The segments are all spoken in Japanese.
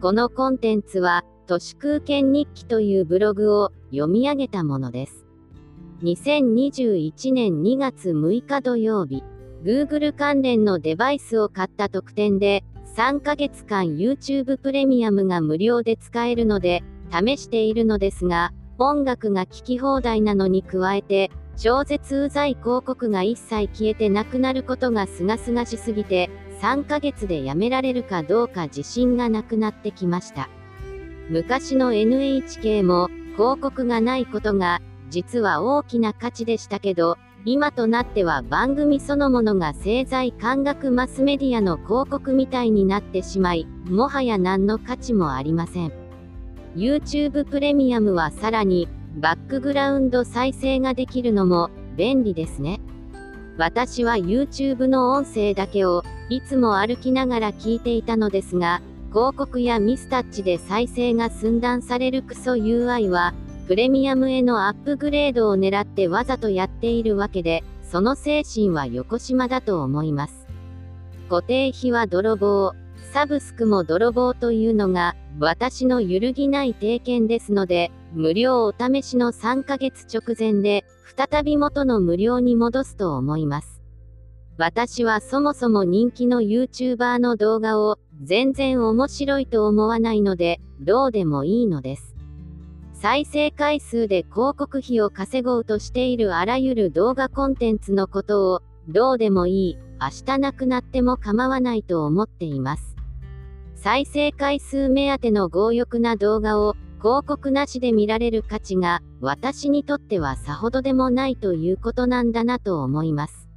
このコンテンツは、都市空間日記というブログを読み上げたものです。2021年2月6日土曜日、Google 関連のデバイスを買った特典で、3ヶ月間 YouTube プレミアムが無料で使えるので、試しているのですが、音楽が聴き放題なのに加えて、超絶うざい広告が一切消えてなくなることがすがすがしすぎて、3ヶ月でやめられるかどうか自信がなくなってきました。昔の NHK も広告がないことが実は大きな価値でしたけど、今となっては番組そのものが製材感覚マスメディアの広告みたいになってしまい、もはや何の価値もありません。YouTube プレミアムはさらにバックグラウンド再生ができるのも便利ですね。私は YouTube の音声だけをいつも歩きながら聞いていたのですが、広告やミスタッチで再生が寸断されるクソ UI は、プレミアムへのアップグレードを狙ってわざとやっているわけで、その精神は横島だと思います。固定費は泥棒、サブスクも泥棒というのが、私の揺るぎない定見ですので、無料お試しの3ヶ月直前で、再び元の無料に戻すと思います。私はそもそも人気の YouTuber の動画を全然面白いと思わないので、どうでもいいのです。再生回数で広告費を稼ごうとしているあらゆる動画コンテンツのことを、どうでもいい、明日なくなっても構わないと思っています。再生回数目当ての強欲な動画を広告なしで見られる価値が私にとってはさほどでもないということなんだなと思います。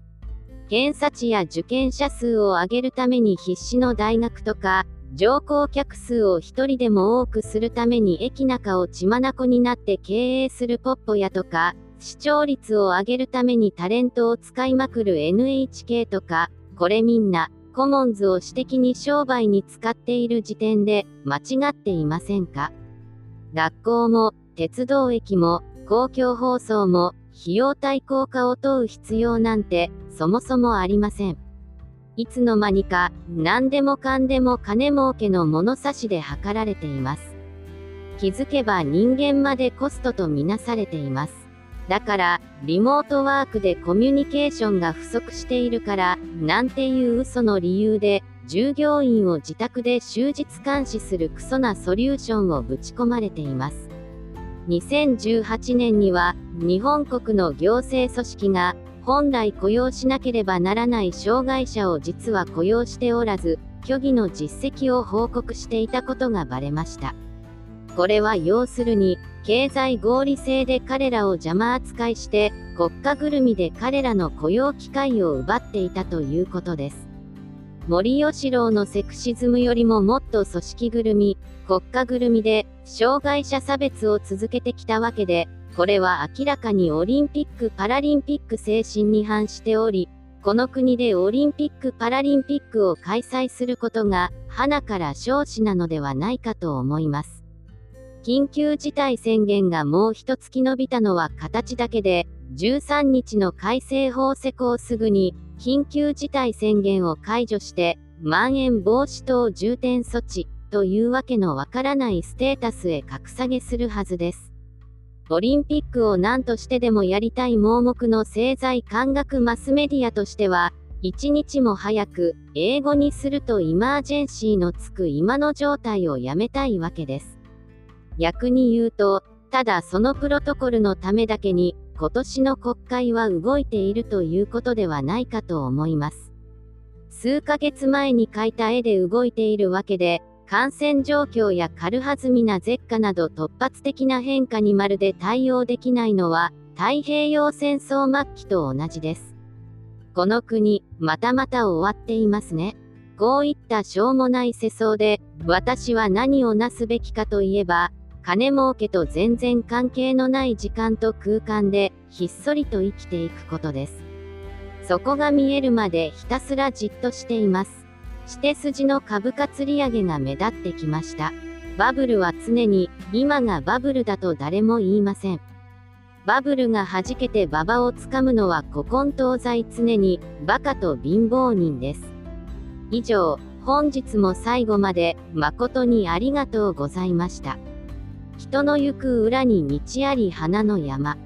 検査値や受験者数を上げるために必死の大学とか、乗降客数を一人でも多くするために駅中を血眼になって経営するポッポ屋とか、視聴率を上げるためにタレントを使いまくる NHK とか、これみんな、コモンズを私的に商売に使っている時点で間違っていませんか？学校も鉄道駅も公共放送も費用対効果を問う必要なんてそもそもありません。いつの間にか何でもかんでも金儲けの物差しで測られています。気づけば人間までコストとみなされています。だから、リモートワークでコミュニケーションが不足しているから、なんていう嘘の理由で、従業員を自宅で終日監視するクソなソリューションをぶち込まれています。2018年には、日本国の行政組織が、本来雇用しなければならない障害者を実は雇用しておらず、虚偽の実績を報告していたことがバレました。これは要するに、経済合理性で彼らを邪魔扱いして、国家ぐるみで彼らの雇用機会を奪っていたということです。森喜朗のセクシズムよりももっと組織ぐるみ、国家ぐるみで、障害者差別を続けてきたわけで、これは明らかにオリンピック・パラリンピック精神に反しており、この国でオリンピック・パラリンピックを開催することが、花から少子なのではないかと思います。緊急事態宣言がもう一月伸びたのは形だけで、13日の改正法施行すぐに、緊急事態宣言を解除して、まん延防止等重点措置というわけのわからないステータスへ格下げするはずです。オリンピックを何としてでもやりたい盲目の政財感学マスメディアとしては、一日も早く英語にするとイマージェンシーのつく今の状態をやめたいわけです。逆に言うと、ただそのプロトコルのためだけに、今年の国会は動いているということではないかと思います。数ヶ月前に描いた絵で動いているわけで、感染状況や軽はずみな絶下など突発的な変化にまるで対応できないのは、太平洋戦争末期と同じです。この国、またまた終わっていますね。こういったしょうもない世相で、私は何をなすべきかといえば、金儲けと全然関係のない時間と空間で、ひっそりと生きていくことです。そこが見えるまでひたすらじっとしています。して筋の株価釣り上げが目立ってきました。バブルは常に、今がバブルだと誰も言いません。バブルが弾けて馬場をつかむのは古今東西常に、バカと貧乏人です。以上、本日も最後まで誠にありがとうございました。人の行く裏に道あり花の山。